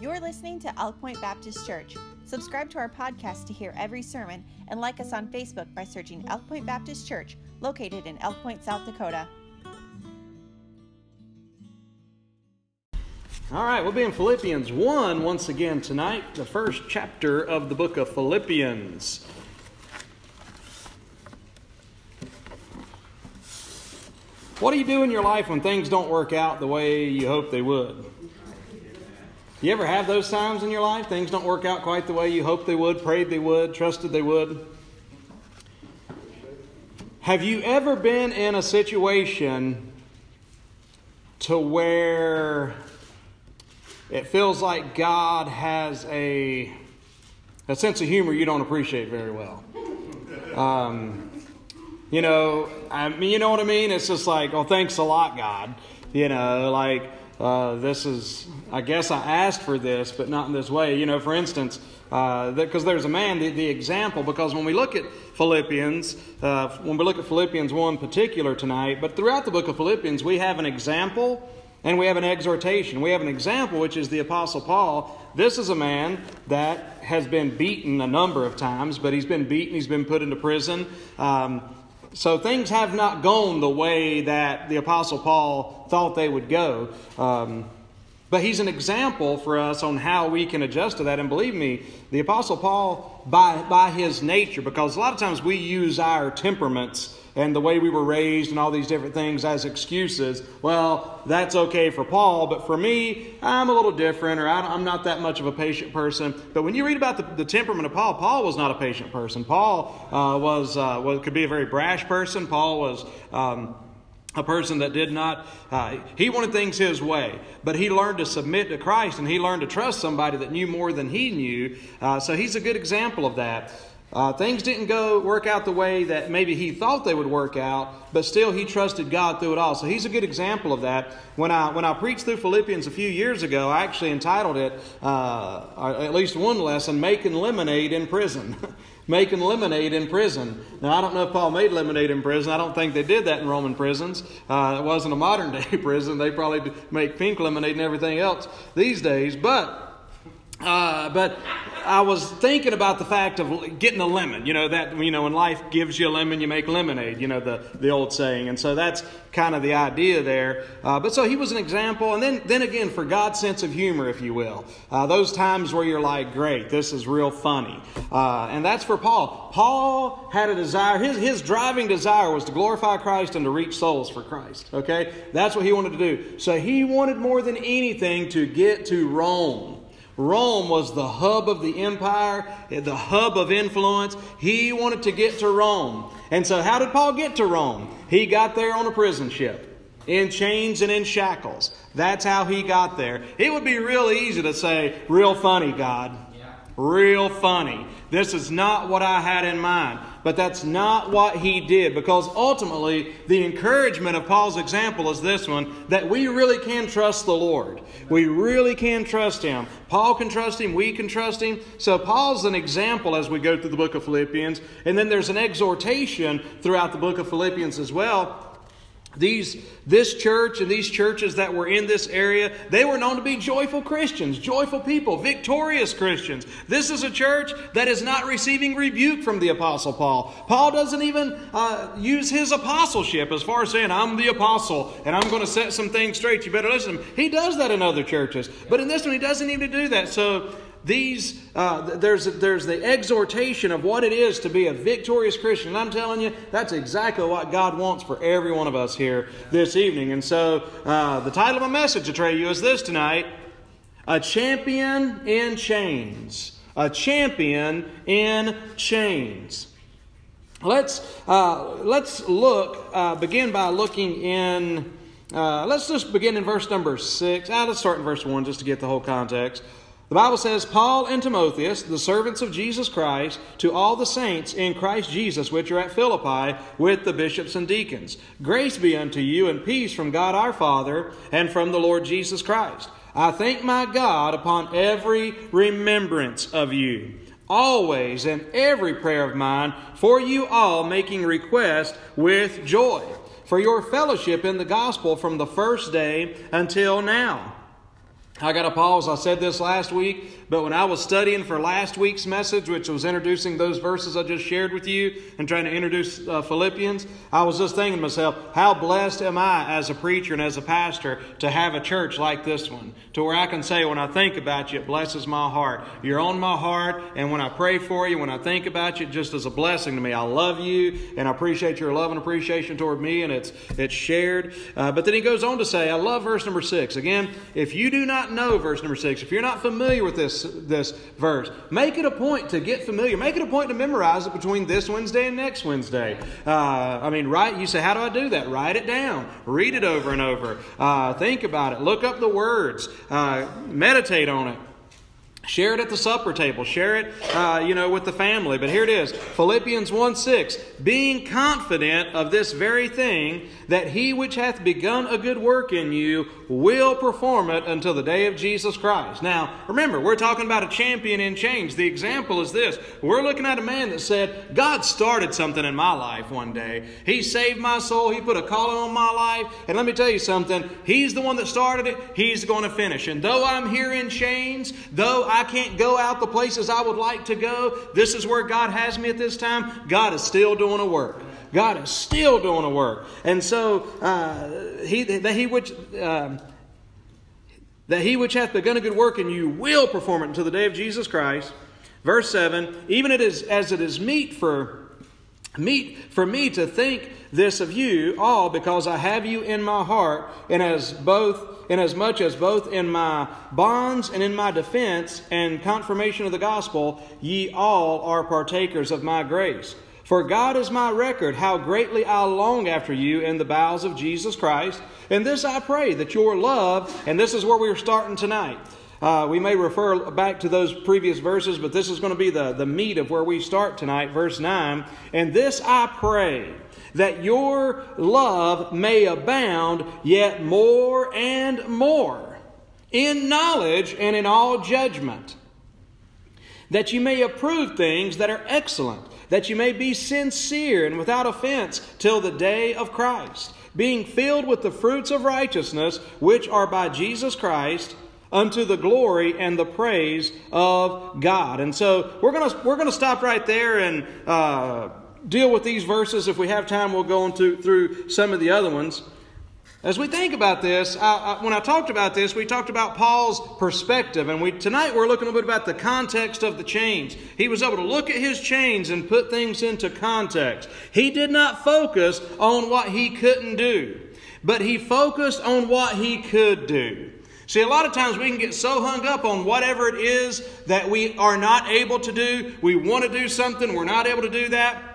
You're listening to Elk Point Baptist Church. Subscribe to our podcast to hear every sermon and like us on Facebook by searching Elk Point Baptist Church, located in Elk Point, South Dakota. All right, we'll be in Philippians 1 once again tonight, the first chapter of the book of Philippians. What do you do in your life when things don't work out the way you hope they would? You ever have those times in your life? Things don't work out quite the way you hoped they would, prayed they would, trusted they would? Have you ever been in a situation to where it feels like God has a, a sense of humor you don't appreciate very well? Um, you know, I mean, you know what I mean? It's just like, oh, thanks a lot, God. You know, like, uh, this is, I guess I asked for this, but not in this way. You know, for instance, because uh, there's a man, the, the, example, because when we look at Philippians, uh, when we look at Philippians 1 particular tonight, but throughout the book of Philippians, we have an example and we have an exhortation. We have an example, which is the Apostle Paul. This is a man that has been beaten a number of times, but he's been beaten, he's been put into prison. Um, so things have not gone the way that the Apostle Paul thought they would go. Um, but he's an example for us on how we can adjust to that. And believe me, the Apostle Paul, by, by his nature, because a lot of times we use our temperaments and the way we were raised and all these different things as excuses. Well, that's okay for Paul, but for me, I'm a little different, or I'm not that much of a patient person. But when you read about the, the temperament of Paul, Paul was not a patient person. Paul uh, was, uh, was, could be a very brash person. Paul was. Um, a person that did not, uh, he wanted things his way, but he learned to submit to Christ and he learned to trust somebody that knew more than he knew. Uh, so he's a good example of that. Uh, things didn't go work out the way that maybe he thought they would work out, but still he trusted God through it all. So he's a good example of that. When I when I preached through Philippians a few years ago, I actually entitled it, uh, at least one lesson, "Making Lemonade in Prison." Making lemonade in prison. Now, I don't know if Paul made lemonade in prison. I don't think they did that in Roman prisons. Uh, it wasn't a modern day prison. They probably make pink lemonade and everything else these days. But uh, but I was thinking about the fact of getting a lemon. You know that you know when life gives you a lemon, you make lemonade. You know the the old saying, and so that's kind of the idea there. Uh, but so he was an example, and then then again for God's sense of humor, if you will, uh, those times where you're like, great, this is real funny, uh, and that's for Paul. Paul had a desire. His his driving desire was to glorify Christ and to reach souls for Christ. Okay, that's what he wanted to do. So he wanted more than anything to get to Rome. Rome was the hub of the empire, the hub of influence. He wanted to get to Rome. And so, how did Paul get to Rome? He got there on a prison ship, in chains and in shackles. That's how he got there. It would be real easy to say, real funny, God. Real funny. This is not what I had in mind. But that's not what he did because ultimately the encouragement of Paul's example is this one that we really can trust the Lord. We really can trust him. Paul can trust him, we can trust him. So Paul's an example as we go through the book of Philippians. And then there's an exhortation throughout the book of Philippians as well these, this church and these churches that were in this area, they were known to be joyful Christians, joyful people, victorious Christians. This is a church that is not receiving rebuke from the Apostle Paul. Paul doesn't even uh, use his apostleship as far as saying, I'm the apostle and I'm going to set some things straight. You better listen. He does that in other churches. But in this one, he doesn't even do that. So these uh, there's there's the exhortation of what it is to be a victorious Christian. And I'm telling you, that's exactly what God wants for every one of us here this evening. And so, uh, the title of my message to tell you is this tonight: "A Champion in Chains." A champion in chains. Let's uh, let's look. Uh, begin by looking in. Uh, let's just begin in verse number six. Ah, let's start in verse one just to get the whole context. The Bible says, Paul and Timotheus, the servants of Jesus Christ, to all the saints in Christ Jesus which are at Philippi, with the bishops and deacons. Grace be unto you and peace from God our Father and from the Lord Jesus Christ. I thank my God upon every remembrance of you, always in every prayer of mine, for you all making request with joy, for your fellowship in the gospel from the first day until now I got to pause. I said this last week, but when I was studying for last week's message, which was introducing those verses I just shared with you and trying to introduce uh, Philippians, I was just thinking to myself, how blessed am I as a preacher and as a pastor to have a church like this one, to where I can say, when I think about you, it blesses my heart. You're on my heart, and when I pray for you, when I think about you, it just is a blessing to me. I love you, and I appreciate your love and appreciation toward me, and it's it's shared. Uh, but then he goes on to say, I love verse number six. Again, if you do not know verse number six, if you're not familiar with this, this verse, make it a point to get familiar. Make it a point to memorize it between this Wednesday and next Wednesday. Uh, I mean, right? You say, how do I do that? Write it down. Read it over and over. Uh, think about it. Look up the words. Uh, meditate on it. Share it at the supper table. Share it, uh, you know, with the family. But here it is Philippians 1 6. Being confident of this very thing, that he which hath begun a good work in you will perform it until the day of Jesus Christ. Now, remember, we're talking about a champion in change. The example is this we're looking at a man that said, God started something in my life one day. He saved my soul, He put a calling on my life. And let me tell you something, He's the one that started it, He's going to finish. And though I'm here in chains, though I can't go out the places I would like to go, this is where God has me at this time, God is still doing a work. God is still doing a work. And so uh, he, that he which uh, that he which hath begun a good work in you will perform it until the day of Jesus Christ. Verse 7, even it is as it is meet for meet for me to think this of you all because I have you in my heart, and as both inasmuch as both in my bonds and in my defense and confirmation of the gospel, ye all are partakers of my grace. For God is my record, how greatly I long after you in the bowels of Jesus Christ. And this I pray, that your love, and this is where we're starting tonight. Uh, we may refer back to those previous verses, but this is going to be the, the meat of where we start tonight, verse 9. And this I pray, that your love may abound yet more and more in knowledge and in all judgment, that you may approve things that are excellent that you may be sincere and without offense till the day of Christ, being filled with the fruits of righteousness, which are by Jesus Christ, unto the glory and the praise of God. And so we're going to we're going to stop right there and uh, deal with these verses. If we have time, we'll go into through some of the other ones. As we think about this, I, I, when I talked about this, we talked about Paul's perspective, and we tonight we're looking a bit about the context of the chains. He was able to look at his chains and put things into context. He did not focus on what he couldn't do, but he focused on what he could do. See, a lot of times we can get so hung up on whatever it is that we are not able to do. We want to do something, we're not able to do that.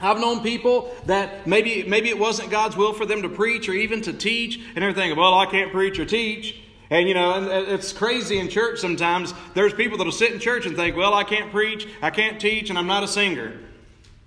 I've known people that maybe maybe it wasn't God's will for them to preach or even to teach, and everything. Well, I can't preach or teach. And you know, and it's crazy in church sometimes. There's people that'll sit in church and think, "Well, I can't preach, I can't teach, and I'm not a singer."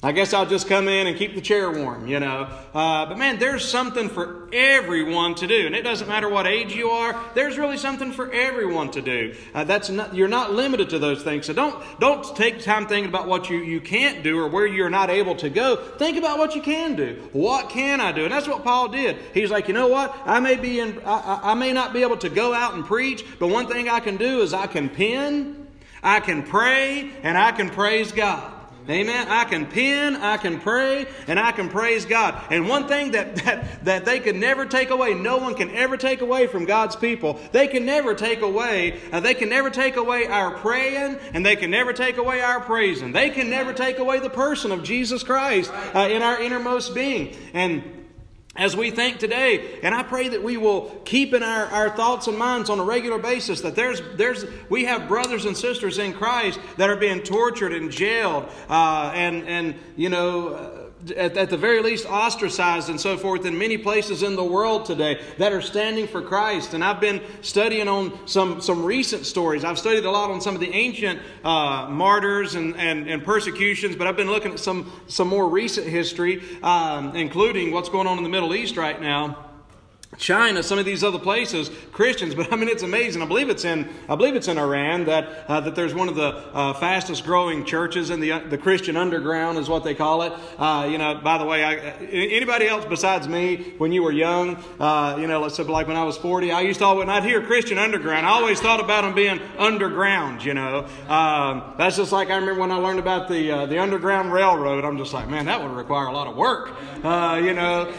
I guess I'll just come in and keep the chair warm, you know. Uh, but man, there's something for everyone to do, and it doesn't matter what age you are. There's really something for everyone to do. Uh, that's not, you're not limited to those things. So don't don't take time thinking about what you you can't do or where you're not able to go. Think about what you can do. What can I do? And that's what Paul did. He's like, you know what? I may be in, I, I may not be able to go out and preach, but one thing I can do is I can pen, I can pray, and I can praise God. Amen. I can pen, I can pray, and I can praise God. And one thing that, that, that they can never take away, no one can ever take away from God's people, they can never take away, uh, they can never take away our praying, and they can never take away our praising. They can never take away the person of Jesus Christ uh, in our innermost being. And as we think today. And I pray that we will keep in our, our thoughts and minds on a regular basis that there's, there's, we have brothers and sisters in Christ that are being tortured and jailed uh, and, and, you know, uh, at, at, the very least ostracized and so forth in many places in the world today that are standing for Christ. And I've been studying on some, some recent stories. I've studied a lot on some of the ancient uh, martyrs and, and, and, persecutions, but I've been looking at some, some more recent history, um, including what's going on in the Middle East right now. China, some of these other places, Christians, but I mean it's amazing. I believe it's in I believe it's in Iran that uh, that there's one of the uh, fastest growing churches in the uh, the Christian underground is what they call it. Uh, you know, by the way, I, anybody else besides me when you were young, uh, you know, let's say like when I was 40, I used to always when I'd hear Christian underground, I always thought about them being underground. You know, um, that's just like I remember when I learned about the the underground railroad. I'm just like, man, that would require a lot of work. you know,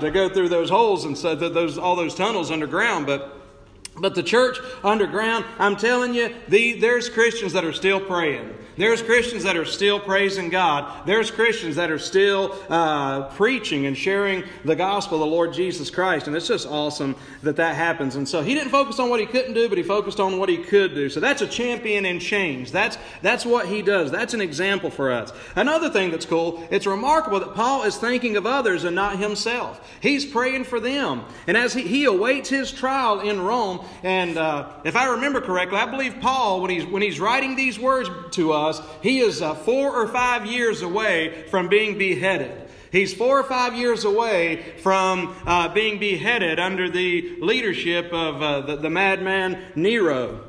to go through those holes and so those all those tunnels underground, but but the church underground, I'm telling you, the, there's Christians that are still praying. There's Christians that are still praising God. There's Christians that are still uh, preaching and sharing the gospel of the Lord Jesus Christ. And it's just awesome that that happens. And so he didn't focus on what he couldn't do, but he focused on what he could do. So that's a champion in change. That's, that's what he does. That's an example for us. Another thing that's cool, it's remarkable that Paul is thinking of others and not himself. He's praying for them. And as he, he awaits his trial in Rome, and uh, if I remember correctly, I believe Paul, when he's, when he's writing these words to us, he is uh, four or five years away from being beheaded. He's four or five years away from uh, being beheaded under the leadership of uh, the, the, madman Nero.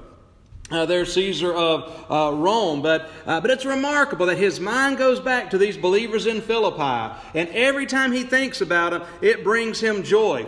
Uh, there's Caesar of uh, Rome, but uh, but it's remarkable that his mind goes back to these believers in Philippi, and every time he thinks about them, it brings him joy.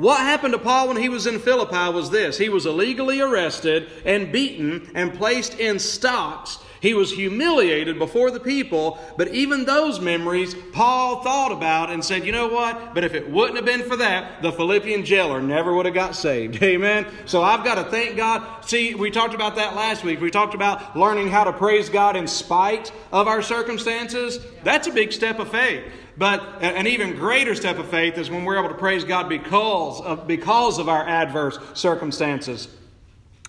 What happened to Paul when he was in Philippi was this: he was illegally arrested and beaten and placed in stocks he was humiliated before the people, but even those memories Paul thought about and said, you know what? But if it wouldn't have been for that, the Philippian jailer never would have got saved. Amen? So I've got to thank God. See, we talked about that last week. We talked about learning how to praise God in spite of our circumstances. That's a big step of faith. But an even greater step of faith is when we're able to praise God because of, because of our adverse circumstances.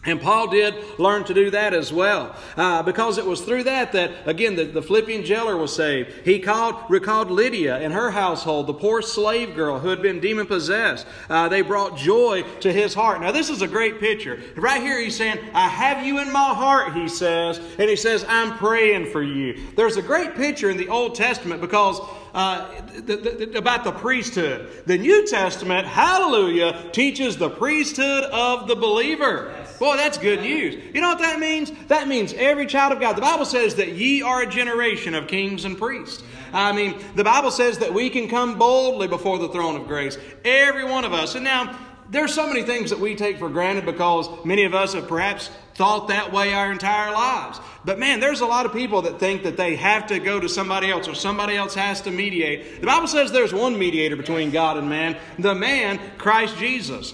And Paul did learn to do that as well, uh, because it was through that that again the, the Philippian jailer was saved. He called recalled Lydia and her household, the poor slave girl who had been demon possessed. Uh, they brought joy to his heart. Now this is a great picture. Right here, he's saying, "I have you in my heart," he says, and he says, "I'm praying for you." There's a great picture in the Old Testament because uh, the, the, about the priesthood. The New Testament, hallelujah, teaches the priesthood of the believer. Boy, Oh, that's good news. You know what that means? That means every child of God. The Bible says that ye are a generation of kings and priests. I mean, the Bible says that we can come boldly before the throne of grace. Every one of us. And now, there's so many things that we take for granted because many of us have perhaps thought that way our entire lives. But man, there's a lot of people that think that they have to go to somebody else or somebody else has to mediate. The Bible says there's one mediator between God and man, the man, Christ Jesus.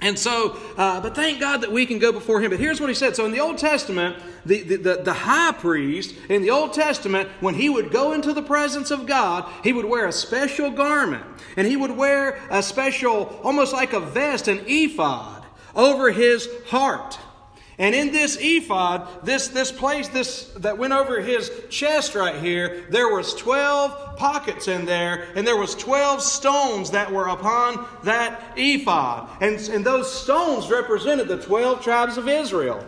And so, uh, but thank God that we can go before Him. But here's what He said. So in the Old Testament, the, the, the, the, high priest in the Old Testament, when he would go into the presence of God, he would wear a special garment. And he would wear a special, almost like a vest, an ephod, over his heart. And in this ephod, this, this place this, that went over his chest right here, there was 12 pockets in there, and there was 12 stones that were upon that ephod. And, and those stones represented the 12 tribes of Israel.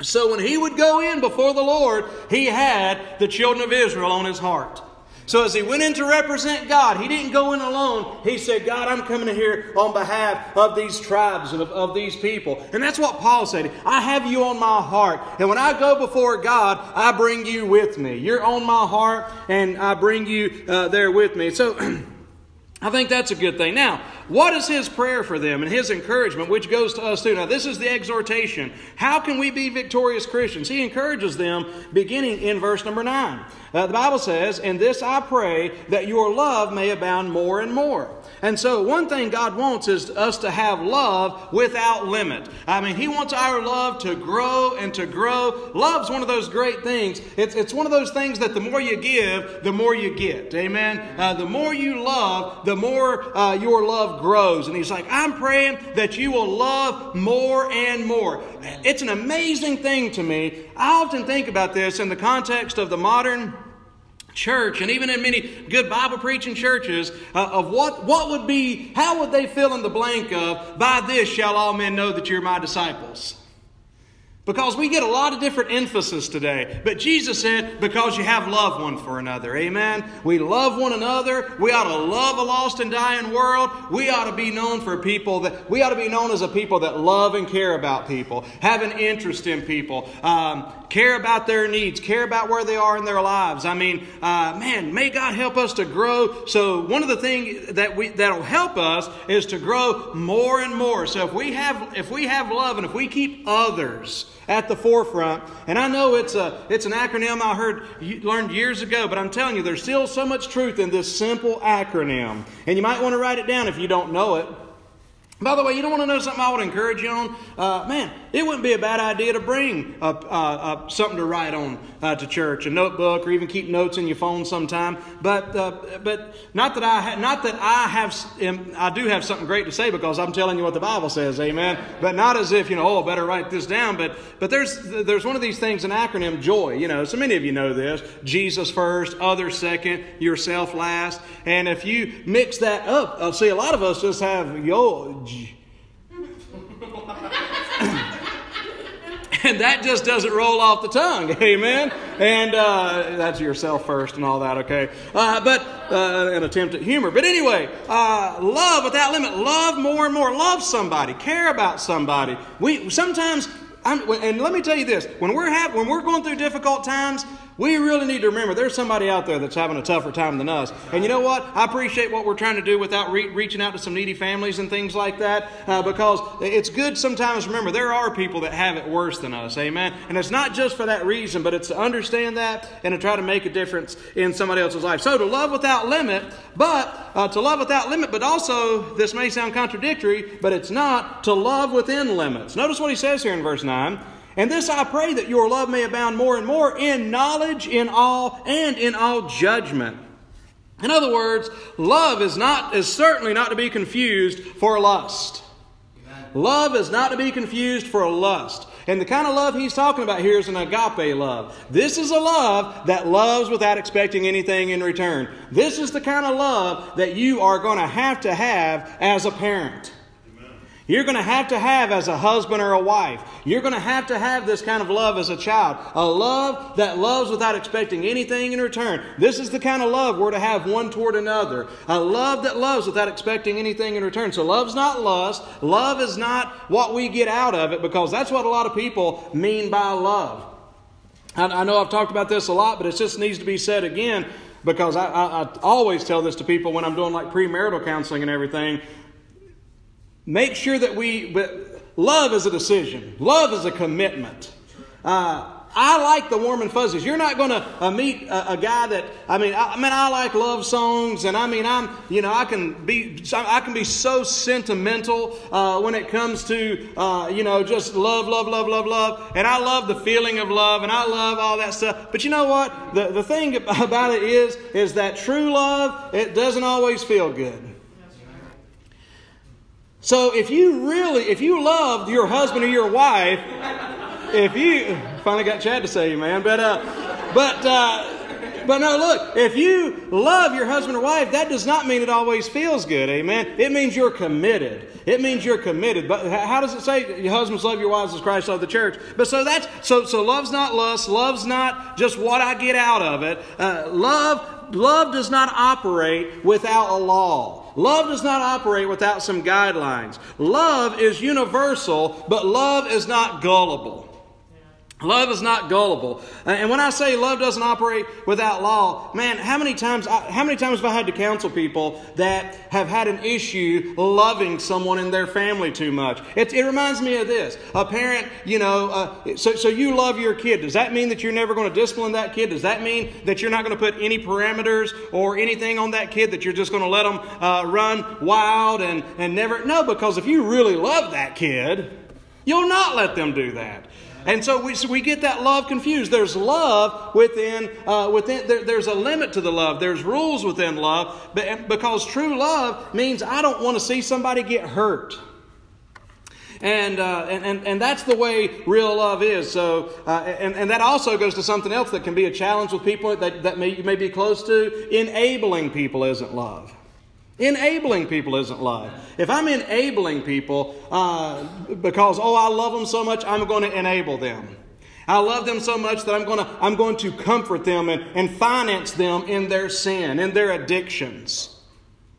So when he would go in before the Lord, he had the children of Israel on his heart. So as he went in to represent God, he didn't go in alone. He said, God, I'm coming here on behalf of these tribes and of, of these people. And that's what Paul said. I have you on my heart. And when I go before God, I bring you with me. You're on my heart, and I bring you uh, there with me. So I think that's a good thing. Now, what is his prayer for them and his encouragement, which goes to us too? Now, this is the exhortation. How can we be victorious Christians? He encourages them beginning in verse number 9. Uh, the Bible says, In this I pray that your love may abound more and more. And so, one thing God wants is us to have love without limit. I mean, He wants our love to grow and to grow. Love's one of those great things. It's, it's one of those things that the more you give, the more you get. Amen? Uh, the more you love, the more uh, your love grows. And He's like, I'm praying that you will love more and more. It's an amazing thing to me. I often think about this in the context of the modern church and even in many good Bible preaching churches uh, of what, what would be, how would they fill in the blank of, by this shall all men know that you're my disciples. Because we get a lot of different emphasis today. But Jesus said, because you have love one for another. Amen. We love one another. We ought to love a lost and dying world. We ought to be known for people that, we ought to be known as a people that love and care about people, have an interest in people, um, care about their needs, care about where they are in their lives. I mean, uh, man, may God help us to grow. So one of the things that we, that'll help us is to grow more and more. So if we have, if we have love and if we keep others, at the forefront. And I know it's, a, it's an acronym I heard learned years ago, but I'm telling you, there's still so much truth in this simple acronym. And you might want to write it down if you don't know it. By the way, you don't want to know something I would encourage you on? Uh, man, it wouldn't be a bad idea to bring uh, uh, something to write on uh, to church, a notebook, or even keep notes in your phone sometime. But uh, but not that I ha- not that I have I do have something great to say because I'm telling you what the Bible says, Amen. But not as if you know, oh, better write this down. But but there's there's one of these things, an acronym, joy. You know, so many of you know this: Jesus first, others second, yourself last. And if you mix that up, uh, see a lot of us just have yo and that just doesn't roll off the tongue. Amen. And uh, that's yourself first and all that. Okay. Uh, but uh, an attempt at humor. But anyway, uh, love without limit. Love more and more. Love somebody. Care about somebody. We sometimes. I'm, and let me tell you this: when we're have, when we're going through difficult times, we really need to remember there's somebody out there that's having a tougher time than us. And you know what? I appreciate what we're trying to do without re- reaching out to some needy families and things like that uh, because it's good sometimes remember there are people that have it worse than us. Amen? And it's not just for that reason, but it's to understand that and to try to make a difference in somebody else's life. So to love without limit, but uh, to love without limit, but also, this may sound contradictory, but it's not to love within limits. Notice what he says here in verse 9. And this I pray that your love may abound more and more in knowledge, in all, and in all judgment. In other words, love is not is certainly not to be confused for lust. Love is not to be confused for lust. And the kind of love he's talking about here is an agape love. This is a love that loves without expecting anything in return. This is the kind of love that you are going to have to have as a parent. You're going to have to have as a husband or a wife. You're going to have to have this kind of love as a child. A love that loves without expecting anything in return. This is the kind of love we're to have one toward another. A love that loves without expecting anything in return. So love's not lust. Love is not what we get out of it because that's what a lot of people mean by love. I, know I've talked about this a lot, but it just needs to be said again because I, I, I, always tell this to people when I'm doing like premarital counseling and everything make sure that we, love is a decision, love is a commitment. Uh, I like the warm and fuzzies. You're not going to uh, meet a, a, guy that I mean. I, I, mean, I like love songs, and I mean, I'm you know, I can be I can be so sentimental uh, when it comes to uh, you know just love, love, love, love, love, and I love the feeling of love, and I love all that stuff. But you know what? The the thing about it is is that true love it doesn't always feel good. So if you really, if you loved your husband or your wife, if you finally got Chad to say, man, but uh, but uh, but no, look, if you love your husband or wife, that does not mean it always feels good, amen. It means you're committed. It means you're committed. But how does it say your husbands love your wives as Christ loved the church? But so that's so so love's not lust. Love's not just what I get out of it. Uh, love love does not operate without a law. Love does not operate without some guidelines. Love is universal, but love is not gullible. Love is not gullible. And when I say love doesn't operate without law, man, how many times how many times have I had to counsel people that have had an issue loving someone in their family too much? It, it reminds me of this. A parent, you know, uh, so, so you love your kid. Does that mean that you're never going to discipline that kid? Does that mean that you're not going to put any parameters or anything on that kid that you're just going to let them uh, run wild and, and never? No, because if you really love that kid, you'll not let them do that. And so we, so we get that love confused. There's love within, uh, within there, there's a limit to the love. There's rules within love. But, because true love means I don't want to see somebody get hurt. And, uh, and, and, and that's the way real love is. So, uh, and, and that also goes to something else that can be a challenge with people that, that may, you may be close to. Enabling people isn't love. Enabling people isn't love. If I'm enabling people uh, because, oh, I love them so much, I'm going to enable them. I love them so much that I'm going to, I'm going to comfort them and, and finance them in their sin, in their addictions.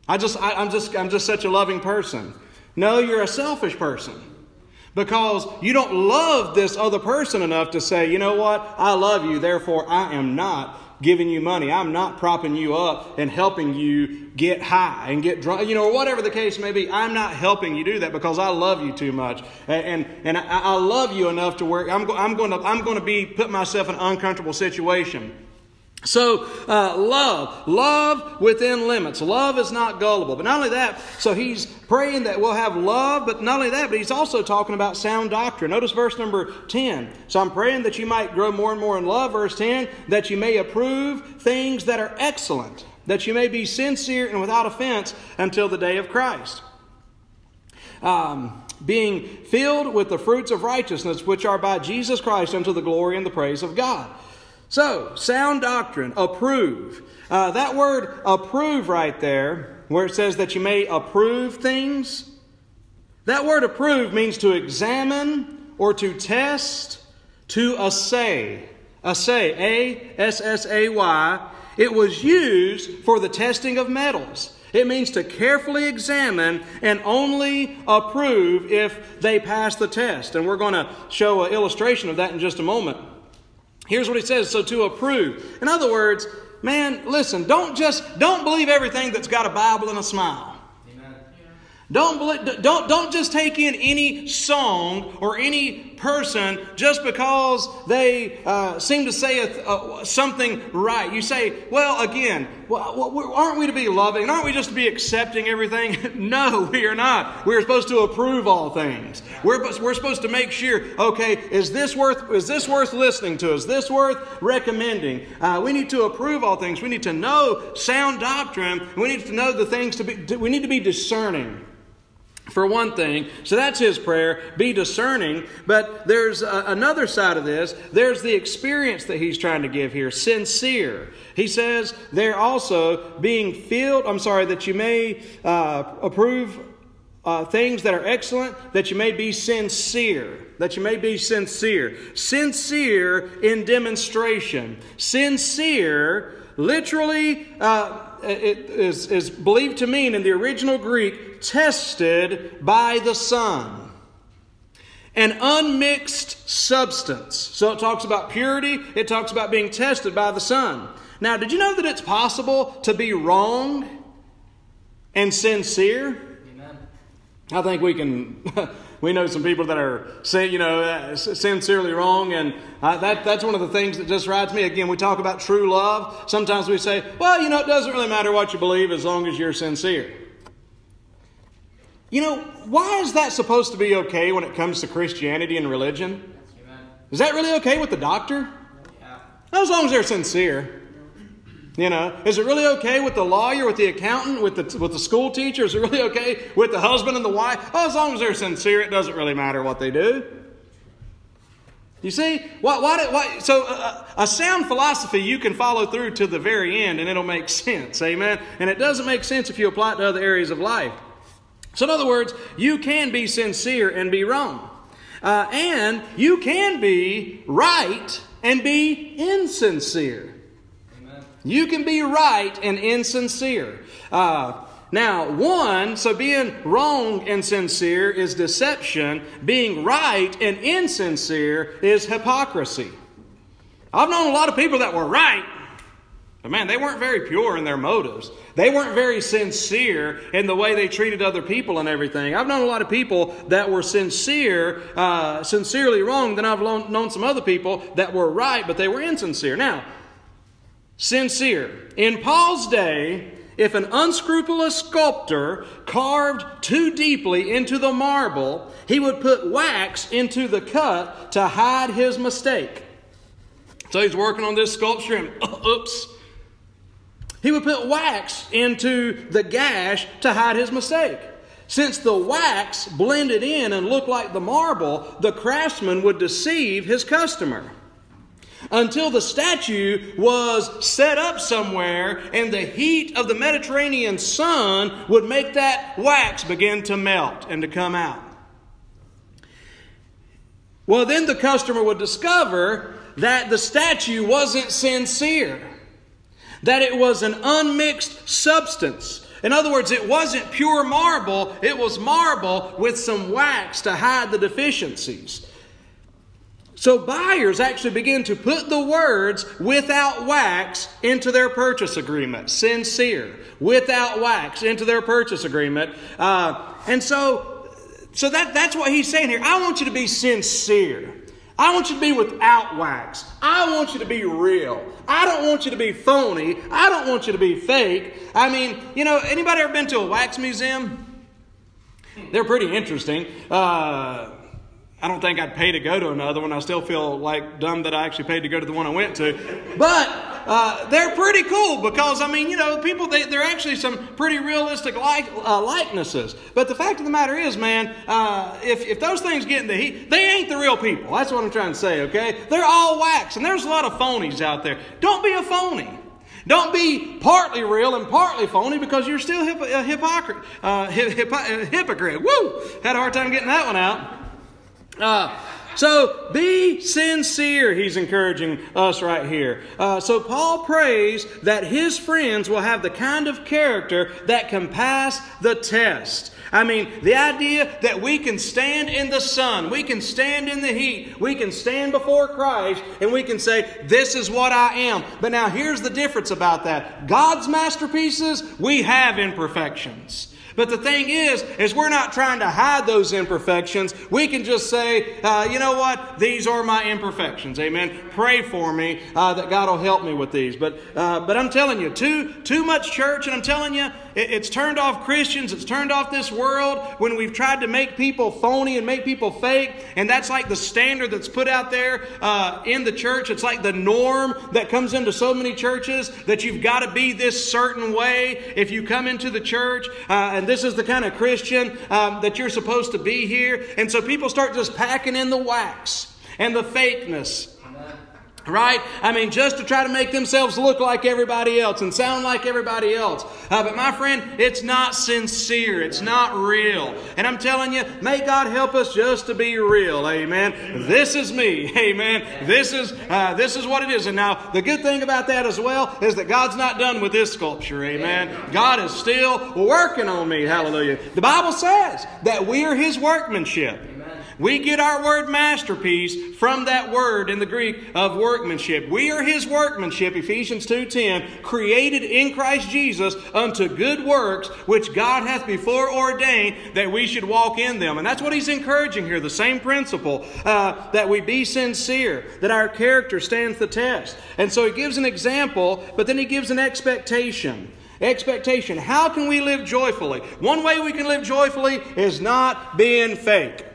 I just, I, I'm, just, I'm just such a loving person. No, you're a selfish person because you don't love this other person enough to say, you know what, I love you, therefore I am not giving you money. I'm not propping you up and helping you get high and get drunk, you know, whatever the case may be. I'm not helping you do that because I love you too much. And, and, and I, I, love you enough to where I'm, I'm, going to, I'm going to be, put myself in an uncomfortable situation. So, uh, love, love within limits. Love is not gullible. But not only that, so he's praying that we'll have love, but not only that, but he's also talking about sound doctrine. Notice verse number 10. So I'm praying that you might grow more and more in love. Verse 10, that you may approve things that are excellent, that you may be sincere and without offense until the day of Christ. Um, being filled with the fruits of righteousness, which are by Jesus Christ unto the glory and the praise of God. So, sound doctrine, approve. Uh, that word approve right there, where it says that you may approve things, that word approve means to examine or to test, to assay. Assay, A S S A Y. It was used for the testing of metals. It means to carefully examine and only approve if they pass the test. And we're going to show an illustration of that in just a moment. Here's what he says so to approve. In other words, man, listen, don't just don't believe everything that's got a Bible and a smile. Don't, believe, don't, don't just take in any song or any person just because they uh, seem to say a, something right. You say, well, again, well, aren't we to be loving? Aren't we just to be accepting everything? no, we are not. We're supposed to approve all things. We're, we're supposed to make sure, okay, is this worth, is this worth listening to? Is this worth recommending? Uh, we need to approve all things. We need to know sound doctrine. We need to know the things to be, we need to be discerning for one thing. So that's his prayer. Be discerning. But there's a, another side of this. There's the experience that he's trying to give here. Sincere. He says they're also being filled. I'm sorry, that you may uh, approve uh, things that are excellent, that you may be sincere. That you may be sincere. Sincere in demonstration. Sincere, literally. Uh, it is, is believed to mean in the original Greek, tested by the sun. An unmixed substance. So it talks about purity, it talks about being tested by the sun. Now, did you know that it's possible to be wrong and sincere? Amen. I think we can we know some people that are, say, you know, uh, sincerely wrong, and uh, that, that's one of the things that just rides me. Again, we talk about true love. Sometimes we say, well, you know, it doesn't really matter what you believe as long as you're sincere. You know, why is that supposed to be okay when it comes to Christianity and religion? Is that really okay with the doctor? As long as they're sincere. You know, is it really okay with the lawyer, with the accountant, with the, with the school teacher? Is it really okay with the husband and the wife? Oh, as long as they're sincere, it doesn't really matter what they do. You see, why, why, why so uh, a sound philosophy you can follow through to the very end and it'll make sense, amen? And it doesn't make sense if you apply it to other areas of life. So, in other words, you can be sincere and be wrong. Uh, and you can be right and be insincere. You can be right and insincere. Uh, now, one, so being wrong and sincere is deception. Being right and insincere is hypocrisy. I've known a lot of people that were right, but man, they weren't very pure in their motives. They weren't very sincere in the way they treated other people and everything. I've known a lot of people that were sincere, uh, sincerely wrong. Then I've known some other people that were right, but they were insincere. Now, sincere. In Paul's day, if an unscrupulous sculptor carved too deeply into the marble, he would put wax into the cut to hide his mistake. So he's working on this sculpture and uh, oops. He would put wax into the gash to hide his mistake. Since the wax blended in and looked like the marble, the craftsman would deceive his customer. Until the statue was set up somewhere and the heat of the Mediterranean sun would make that wax begin to melt and to come out. Well, then the customer would discover that the statue wasn't sincere, that it was an unmixed substance. In other words, it wasn't pure marble, it was marble with some wax to hide the deficiencies. So buyers actually begin to put the words without wax into their purchase agreement. Sincere, without wax into their purchase agreement. Uh, and so, so that, that's what he's saying here. I want you to be sincere. I want you to be without wax. I want you to be real. I don't want you to be phony. I don't want you to be fake. I mean, you know, anybody ever been to a wax museum? They're pretty interesting. Uh, I don't think I'd pay to go to another one. I still feel like dumb that I actually paid to go to the one I went to. But uh, they're pretty cool because, I mean, you know, people, they, they're actually some pretty realistic like, uh, likenesses. But the fact of the matter is, man, uh, if, if those things get in the heat, they ain't the real people. That's what I'm trying to say, okay? They're all wax, and there's a lot of phonies out there. Don't be a phony. Don't be partly real and partly phony because you're still a hypocrite. Uh, hypocrite. Woo! Had a hard time getting that one out. Uh, so be sincere, he's encouraging us right here. Uh, so Paul prays that his friends will have the kind of character that can pass the test. I mean, the idea that we can stand in the sun, we can stand in the heat, we can stand before Christ, and we can say, This is what I am. But now here's the difference about that God's masterpieces, we have imperfections. But the thing is, is we're not trying to hide those imperfections. We can just say, uh, you know what? These are my imperfections. Amen. Pray for me uh, that God will help me with these. But uh, but I'm telling you, too too much church, and I'm telling you, it, it's turned off Christians. It's turned off this world when we've tried to make people phony and make people fake, and that's like the standard that's put out there uh, in the church. It's like the norm that comes into so many churches that you've got to be this certain way if you come into the church. Uh, and this is the kind of Christian um, that you're supposed to be here. And so people start just packing in the wax and the fakeness right? I mean, just to try to make themselves look like everybody else and sound like everybody else. Uh, but my friend, it's not sincere. It's not real. And I'm telling you, may God help us just to be real. Amen. This is me. Amen. This is uh, this is what it is. And now the good thing about that as well is that God's not done with this sculpture. Amen. God is still working on me. Hallelujah. The Bible says that we are His workmanship. We get our word masterpiece from that word in the Greek of workmanship. We are his workmanship, Ephesians 2:10, created in Christ Jesus unto good works which God hath before ordained that we should walk in them. And that's what he's encouraging here, the same principle uh, that we be sincere, that our character stands the test. And so he gives an example, but then he gives an expectation. Expectation. How can we live joyfully? One way we can live joyfully is not being fake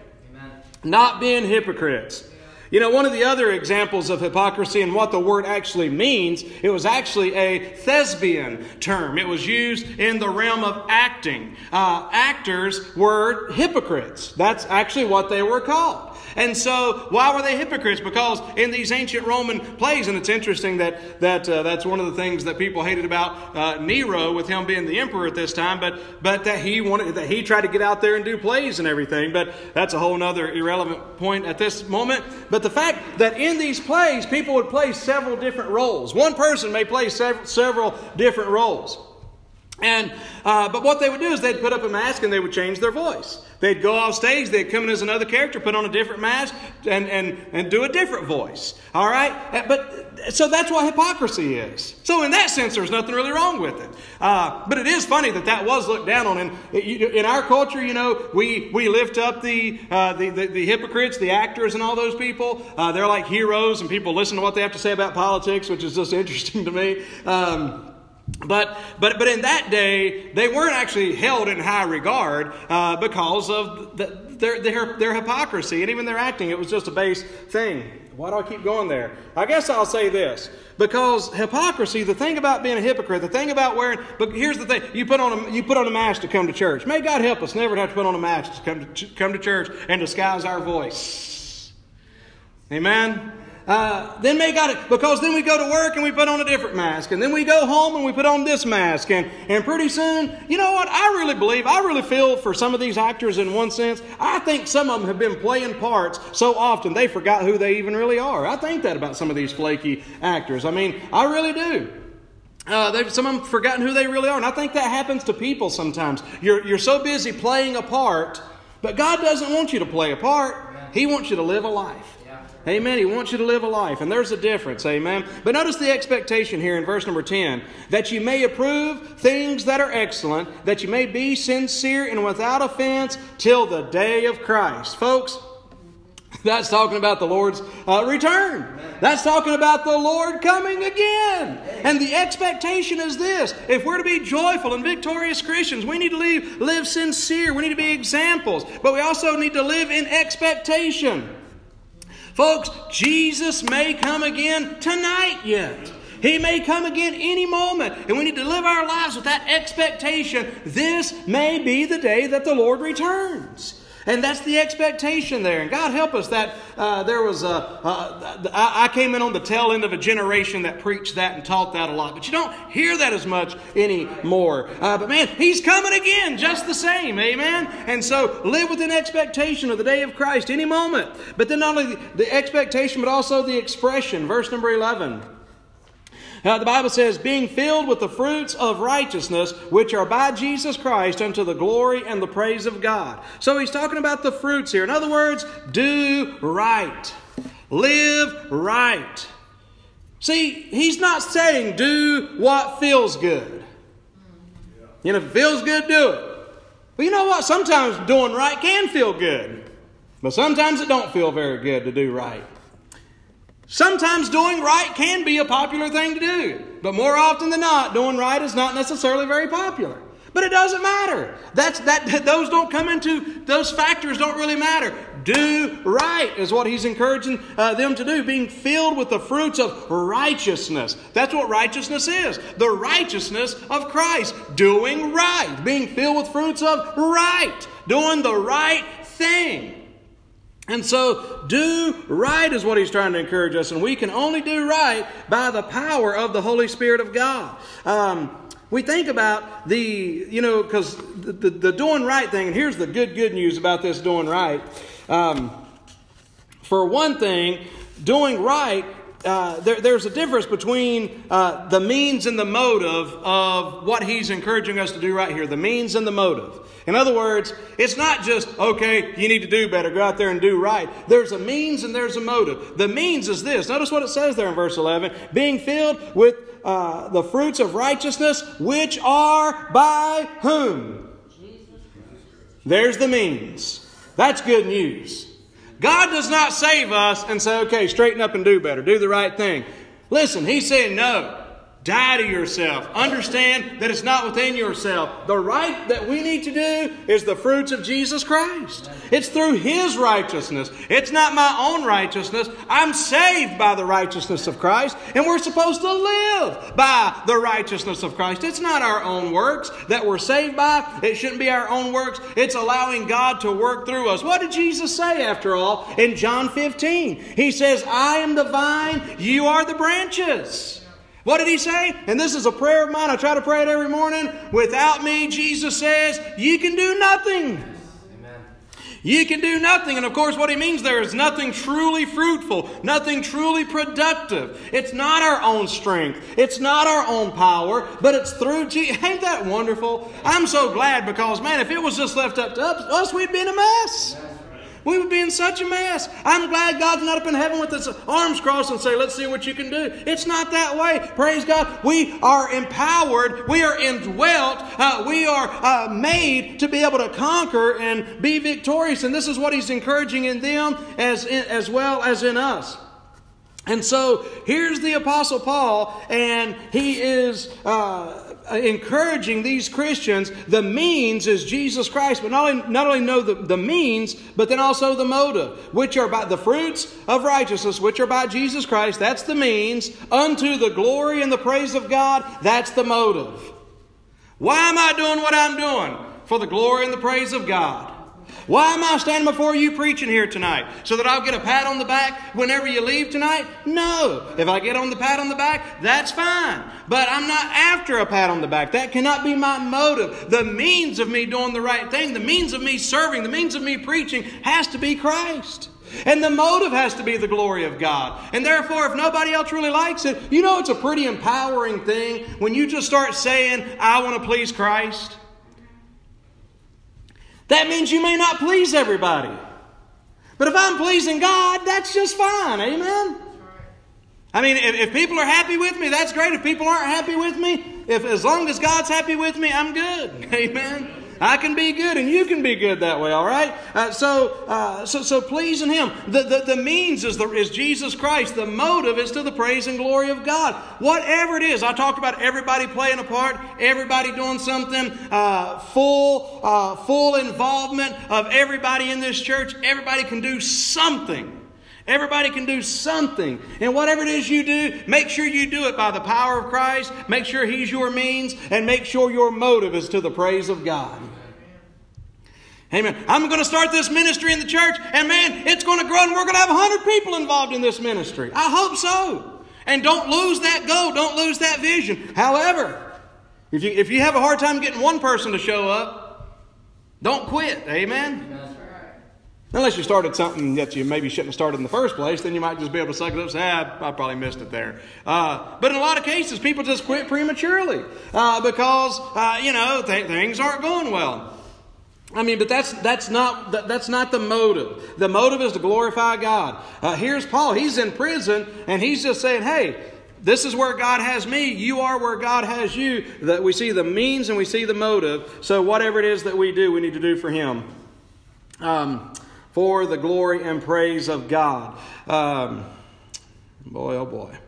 not being hypocrites. You know, one of the other examples of hypocrisy and what the word actually means, it was actually a thespian term. It was used in the realm of acting. Uh, actors were hypocrites. That's actually what they were called. And so, why were they hypocrites? Because in these ancient Roman plays, and it's interesting that, that uh, that's one of the things that people hated about uh, Nero with him being the emperor at this time, but, but that he wanted, that he tried to get out there and do plays and everything. But that's a whole other irrelevant point at this moment. But the fact that in these plays, people would play several different roles. One person may play several, several different roles. And, uh, but what they would do is they'd put up a mask and they would change their voice. They'd go off stage, they'd come in as another character, put on a different mask, and, and, and do a different voice. All right? Uh, but so that's what hypocrisy is. So in that sense, there's nothing really wrong with it. Uh, but it is funny that that was looked down on. And in our culture, you know, we, we lift up the, uh, the, the, the, hypocrites, the actors, and all those people. Uh, they're like heroes, and people listen to what they have to say about politics, which is just interesting to me. Um, but, but, but in that day, they weren't actually held in high regard uh, because of the, their, their, their hypocrisy and even their acting. It was just a base thing. Why do I keep going there? I guess I'll say this. Because hypocrisy, the thing about being a hypocrite, the thing about wearing, but here's the thing, you put on a, you put on a mask to come to church. May God help us never have to put on a mask to come to, come to church and disguise our voice. Amen? Uh, then they got it because then we go to work and we put on a different mask, and then we go home and we put on this mask, and and pretty soon, you know what? I really believe, I really feel for some of these actors in one sense. I think some of them have been playing parts so often they forgot who they even really are. I think that about some of these flaky actors. I mean, I really do. Uh, they've, some of them forgotten who they really are, and I think that happens to people sometimes. You're you're so busy playing a part, but God doesn't want you to play a part. He wants you to live a life. Amen. He wants you to live a life, and there's a difference. Amen. But notice the expectation here in verse number 10 that you may approve things that are excellent, that you may be sincere and without offense till the day of Christ. Folks, that's talking about the Lord's uh, return. That's talking about the Lord coming again. And the expectation is this if we're to be joyful and victorious Christians, we need to live, live sincere. We need to be examples. But we also need to live in expectation. Folks, Jesus may come again tonight yet. He may come again any moment, and we need to live our lives with that expectation. This may be the day that the Lord returns. And that's the expectation there. And God help us that uh, there was a. Uh, I came in on the tail end of a generation that preached that and taught that a lot. But you don't hear that as much anymore. Uh, but man, He's coming again just the same. Amen? And so live with an expectation of the day of Christ any moment. But then not only the expectation, but also the expression. Verse number 11. Now, the Bible says, being filled with the fruits of righteousness, which are by Jesus Christ unto the glory and the praise of God. So he's talking about the fruits here. In other words, do right, live right. See, he's not saying do what feels good. You know, if it feels good, do it. But you know what? Sometimes doing right can feel good. But sometimes it don't feel very good to do right. Sometimes doing right can be a popular thing to do, but more often than not, doing right is not necessarily very popular. But it doesn't matter. That's that those don't come into those factors don't really matter. Do right is what he's encouraging uh, them to do, being filled with the fruits of righteousness. That's what righteousness is. The righteousness of Christ, doing right, being filled with fruits of right, doing the right thing. And so, do right is what he's trying to encourage us, and we can only do right by the power of the Holy Spirit of God. Um, we think about the, you know, because the, the, the, doing right thing, and here's the good, good news about this doing right. Um, for one thing, doing right uh, there, there's a difference between uh, the means and the motive of what he's encouraging us to do right here. The means and the motive. In other words, it's not just, okay, you need to do better, go out there and do right. There's a means and there's a motive. The means is this. Notice what it says there in verse 11 being filled with uh, the fruits of righteousness, which are by whom? There's the means. That's good news. God does not save us and say, okay, straighten up and do better, do the right thing. Listen, He's saying, no, Die to yourself. Understand that it's not within yourself. The right that we need to do is the fruits of Jesus Christ. It's through His righteousness. It's not my own righteousness. I'm saved by the righteousness of Christ, and we're supposed to live by the righteousness of Christ. It's not our own works that we're saved by. It shouldn't be our own works. It's allowing God to work through us. What did Jesus say, after all, in John 15? He says, I am the vine, you are the branches. What did he say? And this is a prayer of mine. I try to pray it every morning. Without me, Jesus says, you can do nothing. You can do nothing. And of course, what he means there is nothing truly fruitful, nothing truly productive. It's not our own strength, it's not our own power, but it's through Jesus. Ain't that wonderful? I'm so glad because, man, if it was just left up to us, we'd be in a mess. We would be in such a mess. I'm glad God's not up in heaven with his arms crossed and say, let's see what you can do. It's not that way. Praise God. We are empowered. We are indwelt. Uh, we are uh, made to be able to conquer and be victorious. And this is what he's encouraging in them as, in, as well as in us. And so here's the Apostle Paul, and he is uh, Uh, encouraging these Christians. The means is Jesus Christ, but not only, not only know the, the means, but then also the motive, which are by the fruits of righteousness, which are by Jesus Christ. That's the means. Unto the glory and the praise of God, that's the motive. Why am I doing what I'm doing? For the glory and the praise of God. Why am I standing before you preaching here tonight? So that I'll get a pat on the back whenever you leave tonight? No. If I get on the pat on the back, that's fine. But I'm not after a pat on the back. That cannot be my motive. The means of me doing the right thing, the means of me serving, the means of me preaching has to be Christ. And the motive has to be the glory of God. And therefore, if nobody else really likes it, you know it's a pretty empowering thing when you just start saying, I want to please Christ. That means you may not please everybody. But if I'm pleasing God, that's just fine. Amen? I mean, if, if, people are happy with me, that's great. If people aren't happy with me, if as long as God's happy with me, I'm good. Amen. I can be good and you can be good that way, all right? Uh, so, uh, so, so pleasing Him. The, the, the means is, the, is Jesus Christ. The motive is to the praise and glory of God. Whatever it is, I talked about everybody playing a part, everybody doing something, uh, full, uh, full involvement of everybody in this church. Everybody can do something. Everybody can do something. And whatever it is you do, make sure you do it by the power of Christ. Make sure He's your means, and make sure your motive is to the praise of God. Amen. I'm going to start this ministry in the church, and man, it's going to grow, and we're going to have 100 people involved in this ministry. I hope so. And don't lose that goal, don't lose that vision. However, if you, if you have a hard time getting one person to show up, don't quit. Amen. Unless you started something that you maybe shouldn't have started in the first place, then you might just be able to suck it up and say, ah, I probably missed it there. Uh, but in a lot of cases, people just quit prematurely uh, because, uh, you know, th- things aren't going well. I mean, but that's that's not that, that's not the motive. The motive is to glorify God. Uh, here's Paul. He's in prison, and he's just saying, "Hey, this is where God has me. You are where God has you." That we see the means and we see the motive. So whatever it is that we do, we need to do for Him, um, for the glory and praise of God. Um, boy, oh boy.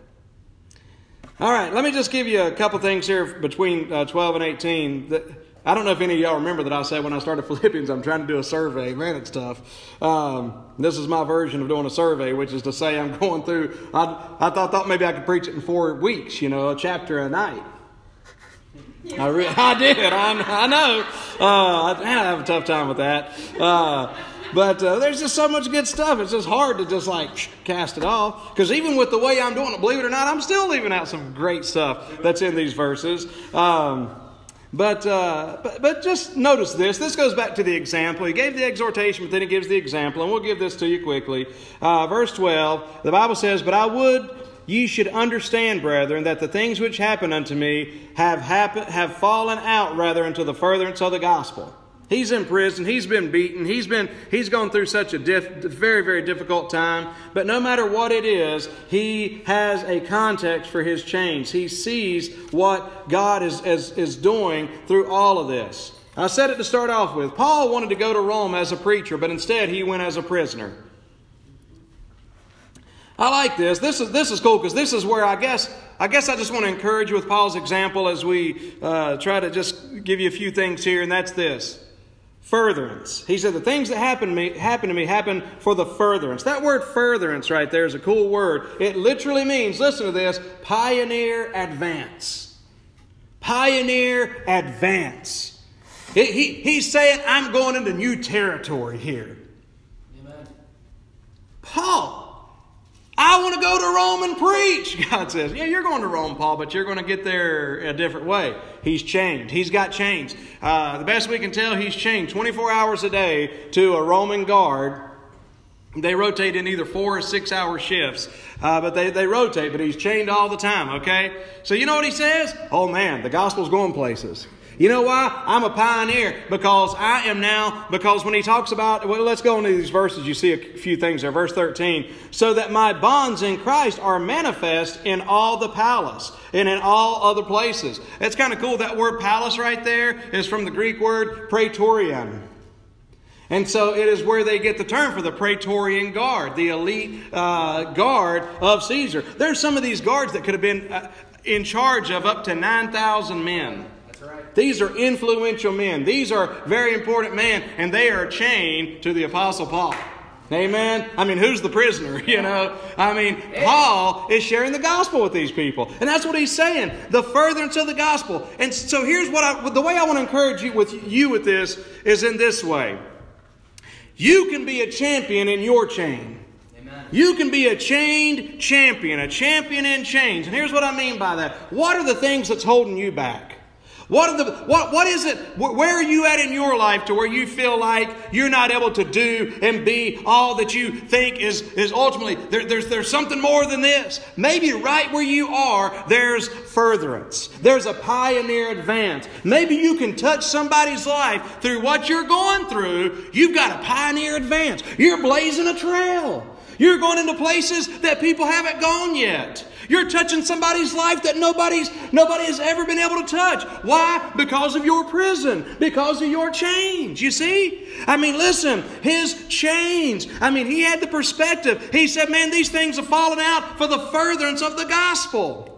All right, let me just give you a couple things here between uh, 12 and 18. That, I don't know if any of y'all remember that I said when I started Philippians, I'm trying to do a survey. Man, it's tough. Um, this is my version of doing a survey, which is to say I'm going through, I, I thought, thought maybe I could preach it in four weeks, you know, a chapter a night. I, re- I did. I, I know. Uh, I, I, have a tough time with that. Uh, but uh, there's just so much good stuff. It's just hard to just like cast it off. Because even with the way I'm doing it, believe it or not, I'm still leaving out some great stuff that's in these verses. Um, but, uh, but, but just notice this. This goes back to the example. He gave the exhortation, but then he gives the example, and we'll give this to you quickly. Uh, verse 12, the Bible says, But I would ye should understand, brethren, that the things which happen unto me have, happen, have fallen out rather unto the furtherance of the gospel He's in prison. He's been beaten. He's been he's gone through such a diff, very very difficult time. But no matter what it is, he has a context for his change. He sees what God is is, is doing through all of this. I said it to start off with. Paul wanted to go to Rome as a preacher, but instead he went as a prisoner. I like this. This is this is cool because this is where I guess I guess I just want to encourage you with Paul's example as we uh, try to just give you a few things here, and that's this furtherance. He said, The things that happen to me happen to me happen for the furtherance. That word furtherance right there is a cool word. It literally means, listen to this, pioneer advance. Pioneer advance. He, he, he's saying, I'm going into new territory here. Amen. Paul I want to go to Rome and preach. God says, Yeah, you're going to Rome, Paul, but you're going to get there a different way. He's chained. He's got chains. Uh, the best we can tell, he's changed 24 hours a day to a Roman guard. They rotate in either four or six hour shifts, uh, but they, they rotate, but he's chained all the time, okay? So you know what he says? Oh man, the gospel's going places. You know why? I'm a pioneer because I am now, because when he talks about, well, let's go into these verses, you see a few things there. Verse 13, so that my bonds in Christ are manifest in all the palace and in all other places. It's kind of cool. That word palace right there is from the Greek word praetorian. And so it is where they get the term for the Praetorian Guard, the elite uh, guard of Caesar. There's some of these guards that could have been uh, in charge of up to 9,000 men. These are influential men. These are very important men, and they are chained to the Apostle Paul. Amen. I mean, who's the prisoner? You know, I mean, Paul is sharing the gospel with these people, and that's what he's saying. The furtherance of the gospel. And so here's what I, the way I want to encourage you with you with this is in this way. You can be a champion in your chain. You can be a chained champion, a champion in chains. And here's what I mean by that. What are the things that's holding you back? What, the, what, what is it? Where are you at in your life to where you feel like you're not able to do and be all that you think is, is ultimately, there, there's, there's something more than this. Maybe right where you are, there's furtherance. There's a pioneer advance. Maybe you can touch somebody's life through what you're going through. You've got a pioneer advance. You're blazing a trail. You're going into places that people haven't gone yet. You're touching somebody's life that nobody's nobody has ever been able to touch. Why? Because of your prison, because of your chains. You see? I mean, listen, his chains. I mean, he had the perspective. He said, "Man, these things have fallen out for the furtherance of the gospel."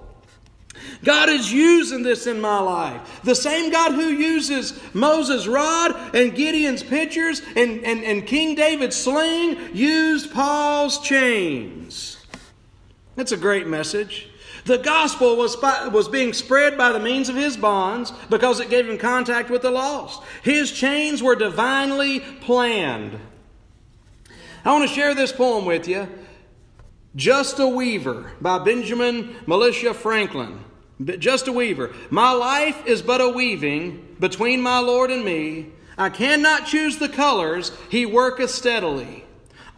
God is using this in my life. The same God who uses Moses' rod and Gideon's pitchers and, and, and King David's sling used Paul's chains. That's a great message. The gospel was, was being spread by the means of his bonds because it gave him contact with the lost. His chains were divinely planned. I want to share this poem with you. Just a Weaver by Benjamin Militia Franklin. Just a weaver. My life is but a weaving between my Lord and me. I cannot choose the colors, he worketh steadily.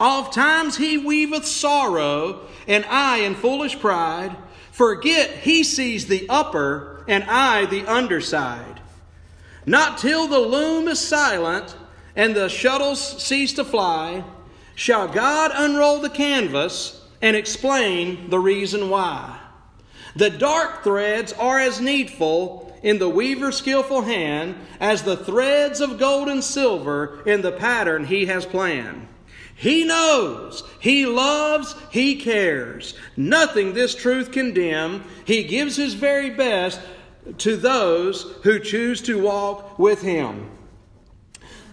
Oft times he weaveth sorrow, and I in foolish pride forget he sees the upper, and I the underside. Not till the loom is silent and the shuttles cease to fly shall God unroll the canvas and explain the reason why. The dark threads are as needful in the weaver's skillful hand as the threads of gold and silver in the pattern he has planned. He knows, he loves, he cares. Nothing this truth can dim. He gives his very best to those who choose to walk with him.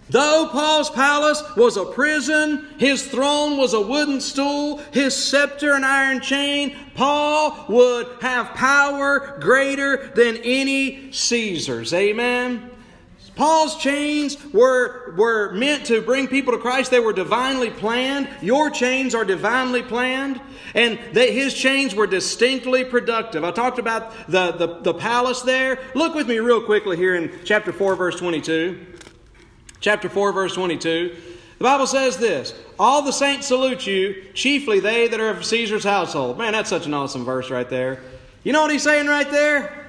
Though Paul's palace was a prison, his throne was a wooden stool, his scepter an iron chain, Paul would have power greater than any Caesar's. Amen. Paul's chains were, were meant to bring people to Christ. They were divinely planned. Your chains are divinely planned. And they, his chains were distinctly productive. I talked about the, the, the palace there. Look with me real quickly here in chapter 4, verse 22 chapter 4, verse 22. The Bible says this All the saints salute you, chiefly they that are of Caesar's household. Man, that's such an awesome verse right there. You know what he's saying right there?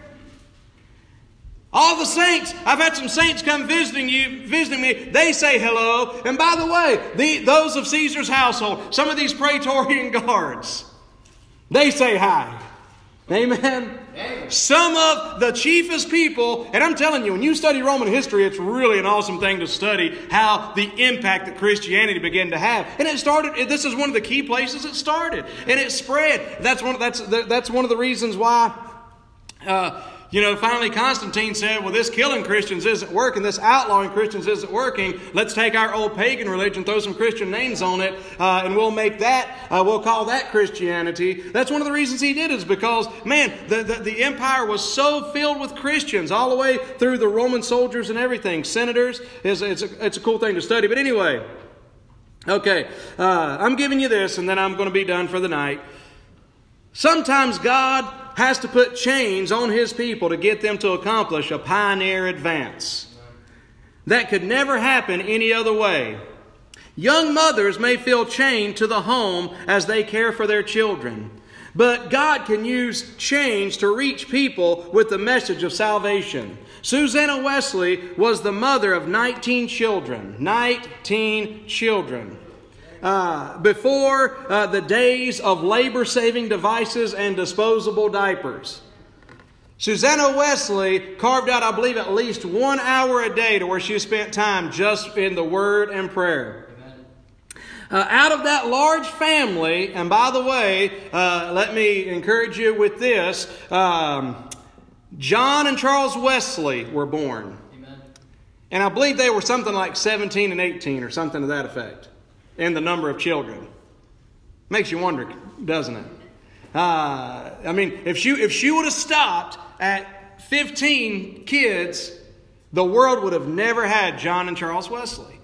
All the saints, I've had some saints come visiting you, visiting me. They say hello. And by the way, the, those of Caesar's household, some of these Praetorian guards, they say hi. Amen. Some of the chiefest people, and I'm telling you, when you study Roman history, it's really an awesome thing to study how the impact that Christianity began to have. And it started, this is one of the key places it started. And it spread. That's one, that's, that's one of the reasons why. Uh, you know, finally Constantine said, well, this killing Christians isn't working, this outlawing Christians isn't working. Let's take our old pagan religion, throw some Christian names on it, uh, and we'll make that, uh, we'll call that Christianity. That's one of the reasons he did is because, man, the, the, the empire was so filled with Christians all the way through the Roman soldiers and everything. Senators, it's, it's, a, it's a cool thing to study. But anyway, okay, uh, I'm giving you this, and then I'm going to be done for the night. Sometimes God has to put chains on his people to get them to accomplish a pioneer advance. That could never happen any other way. Young mothers may feel chained to the home as they care for their children. But God can use chains to reach people with the message of salvation. Susanna Wesley was the mother of 19 children. 19 children uh, before uh, the days of labor saving devices and disposable diapers. Susanna Wesley carved out, I believe, at least one hour a day to where she spent time just in the Word and prayer. Uh, out of that large family, and by the way, uh, let me encourage you with this um, John and Charles Wesley were born. Amen. And I believe they were something like 17 and 18 or something to that effect in the number of children. Makes you wonder, doesn't it? Uh, I mean, if she, if she would have stopped at 15 kids, the world would have never had John and Charles Wesley.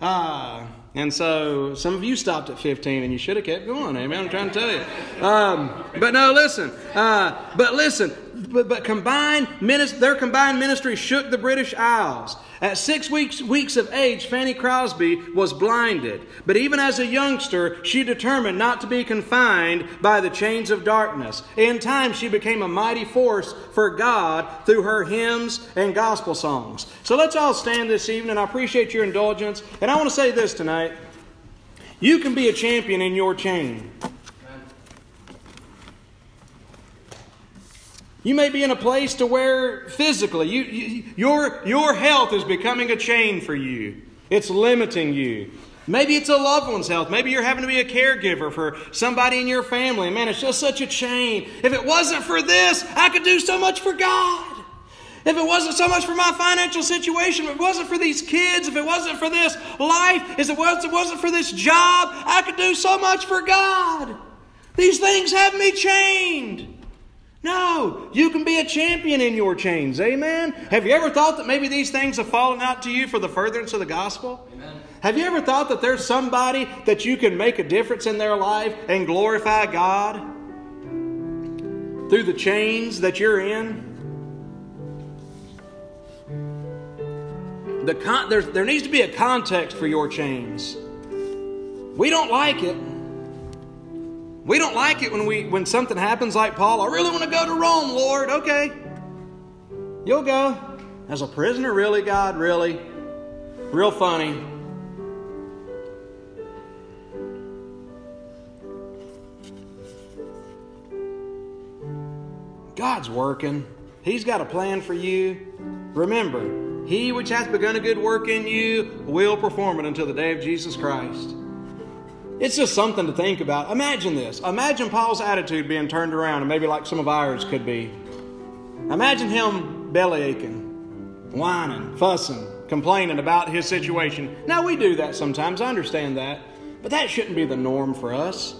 Uh, And so some of you stopped at 15 and you should have kept going. Amen. I'm trying to tell you. Um, but no, listen. Uh, but listen. But, but combined, their combined ministry shook the British Isles. At six weeks, weeks of age, Fanny Crosby was blinded. But even as a youngster, she determined not to be confined by the chains of darkness. In time, she became a mighty force for God through her hymns and gospel songs. So let's all stand this evening. I appreciate your indulgence. And I want to say this tonight. You can be a champion in your chain. You may be in a place to where physically you, you, your, your health is becoming a chain for you. It's limiting you. Maybe it's a loved one's health. Maybe you're having to be a caregiver for somebody in your family. Man, it's just such a chain. If it wasn't for this, I could do so much for God. If it wasn't so much for my financial situation, if it wasn't for these kids, if it wasn't for this life, if it wasn't, for this job, I could do so much for God. These things have me chained. No, you can be a champion in your chains. Amen. Have you ever thought that maybe these things have fallen out to you for the furtherance of the gospel? Amen. Have you ever thought that there's somebody that you can make a difference in their life and glorify God through the chains that you're in? The con- there needs to be a context for your chains. We don't like it. We don't like it when we when something happens like Paul. I really want to go to Rome, Lord. Okay. You'll go. As a prisoner, really, God? Really? Real funny. God's working. He's got a plan for you. Remember, he which hath begun a good work in you will perform it until the day of Jesus Christ. It's just something to think about. Imagine this. Imagine Paul's attitude being turned around, and maybe like some of ours could be. Imagine him belly aching, whining, fussing, complaining about his situation. Now, we do that sometimes. I understand that. But that shouldn't be the norm for us.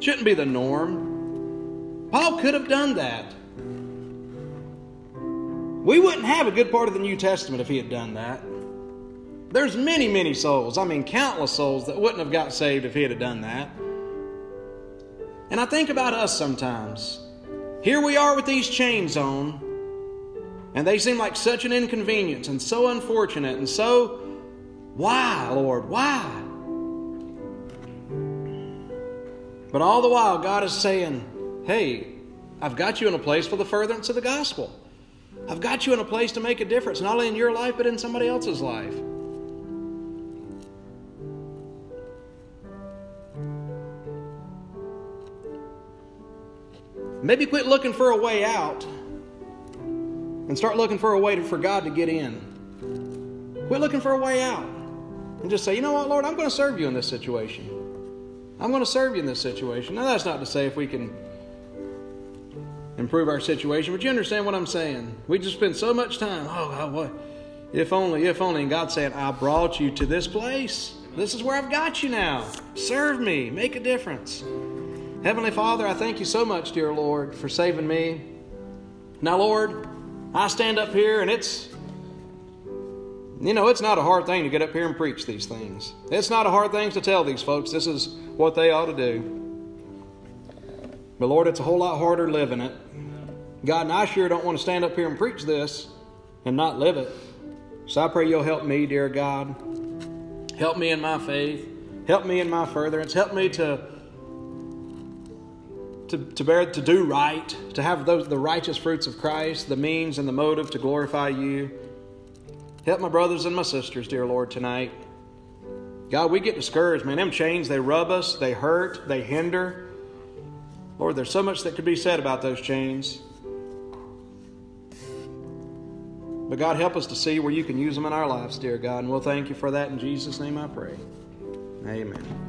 Shouldn't be the norm. Paul could have done that. We wouldn't have a good part of the New Testament if he had done that. There's many, many souls, I mean, countless souls that wouldn't have got saved if he had done that. And I think about us sometimes. Here we are with these chains on, and they seem like such an inconvenience and so unfortunate and so, why, Lord, why? But all the while, God is saying, hey, I've got you in a place for the furtherance of the gospel. I've got you in a place to make a difference, not only in your life, but in somebody else's life. Maybe quit looking for a way out and start looking for a way to, for God to get in. Quit looking for a way out and just say, you know what, Lord, I'm going to serve you in this situation. I'm going to serve you in this situation. Now, that's not to say if we can improve our situation, but you understand what I'm saying. We just spend so much time, oh, God, what? If only, if only. And God's saying, I brought you to this place. This is where I've got you now. Serve me, make a difference. Heavenly Father, I thank you so much, dear Lord, for saving me. Now, Lord, I stand up here and it's, you know, it's not a hard thing to get up here and preach these things. It's not a hard thing to tell these folks this is what they ought to do. But, Lord, it's a whole lot harder living it. God, and I sure don't want to stand up here and preach this and not live it. So I pray you'll help me, dear God. Help me in my faith. Help me in my furtherance. Help me to to, to bear to do right, to have those the righteous fruits of Christ, the means and the motive to glorify you. Help my brothers and my sisters, dear Lord, tonight. God, we get discouraged, man. Them chains, they rub us, they hurt, they hinder. Lord, there's so much that could be said about those chains. But God, help us to see where you can use them in our lives, dear God. And we'll thank you for that. In Jesus' name I pray. Amen.